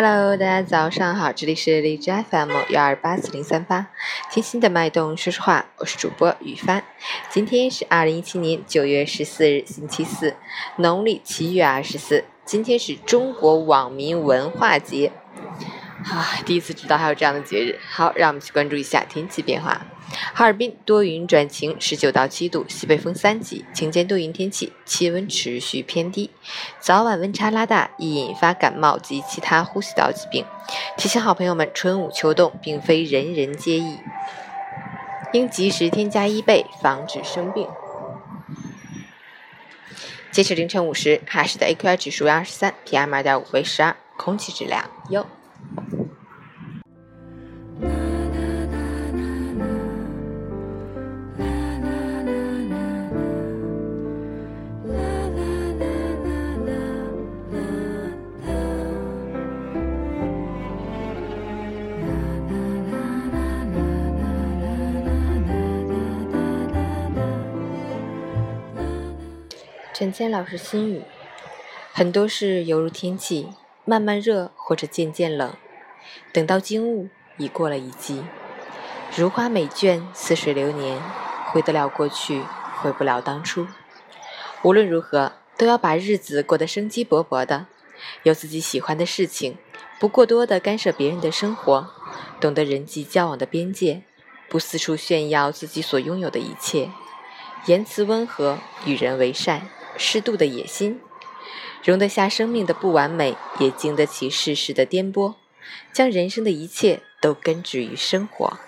Hello，大家早上好，这里是荔枝 FM 幺二八四零三八，贴心的脉动，说实话，我是主播雨帆。今天是二零一七年九月十四日，星期四，农历七月二十四。今天是中国网民文化节，啊，第一次知道还有这样的节日。好，让我们去关注一下天气变化。哈尔滨多云转晴，十九到七度，西北风三级，晴间多云天气，气温持续偏低，早晚温差拉大，易引发感冒及其他呼吸道疾病。提醒好朋友们，春捂秋冻并非人人皆宜，应及时添加衣被，防止生病。截止凌晨五时，哈市的 AQI 指数为二十三，PM 二点五为十二，空气质量优。陈谦老师心语：很多事犹如天气，慢慢热或者渐渐冷，等到惊悟，已过了一季。如花美眷，似水流年，回得了过去，回不了当初。无论如何，都要把日子过得生机勃勃的，有自己喜欢的事情，不过多的干涉别人的生活，懂得人际交往的边界，不四处炫耀自己所拥有的一切，言辞温和，与人为善。适度的野心，容得下生命的不完美，也经得起世事的颠簸，将人生的一切都根植于生活。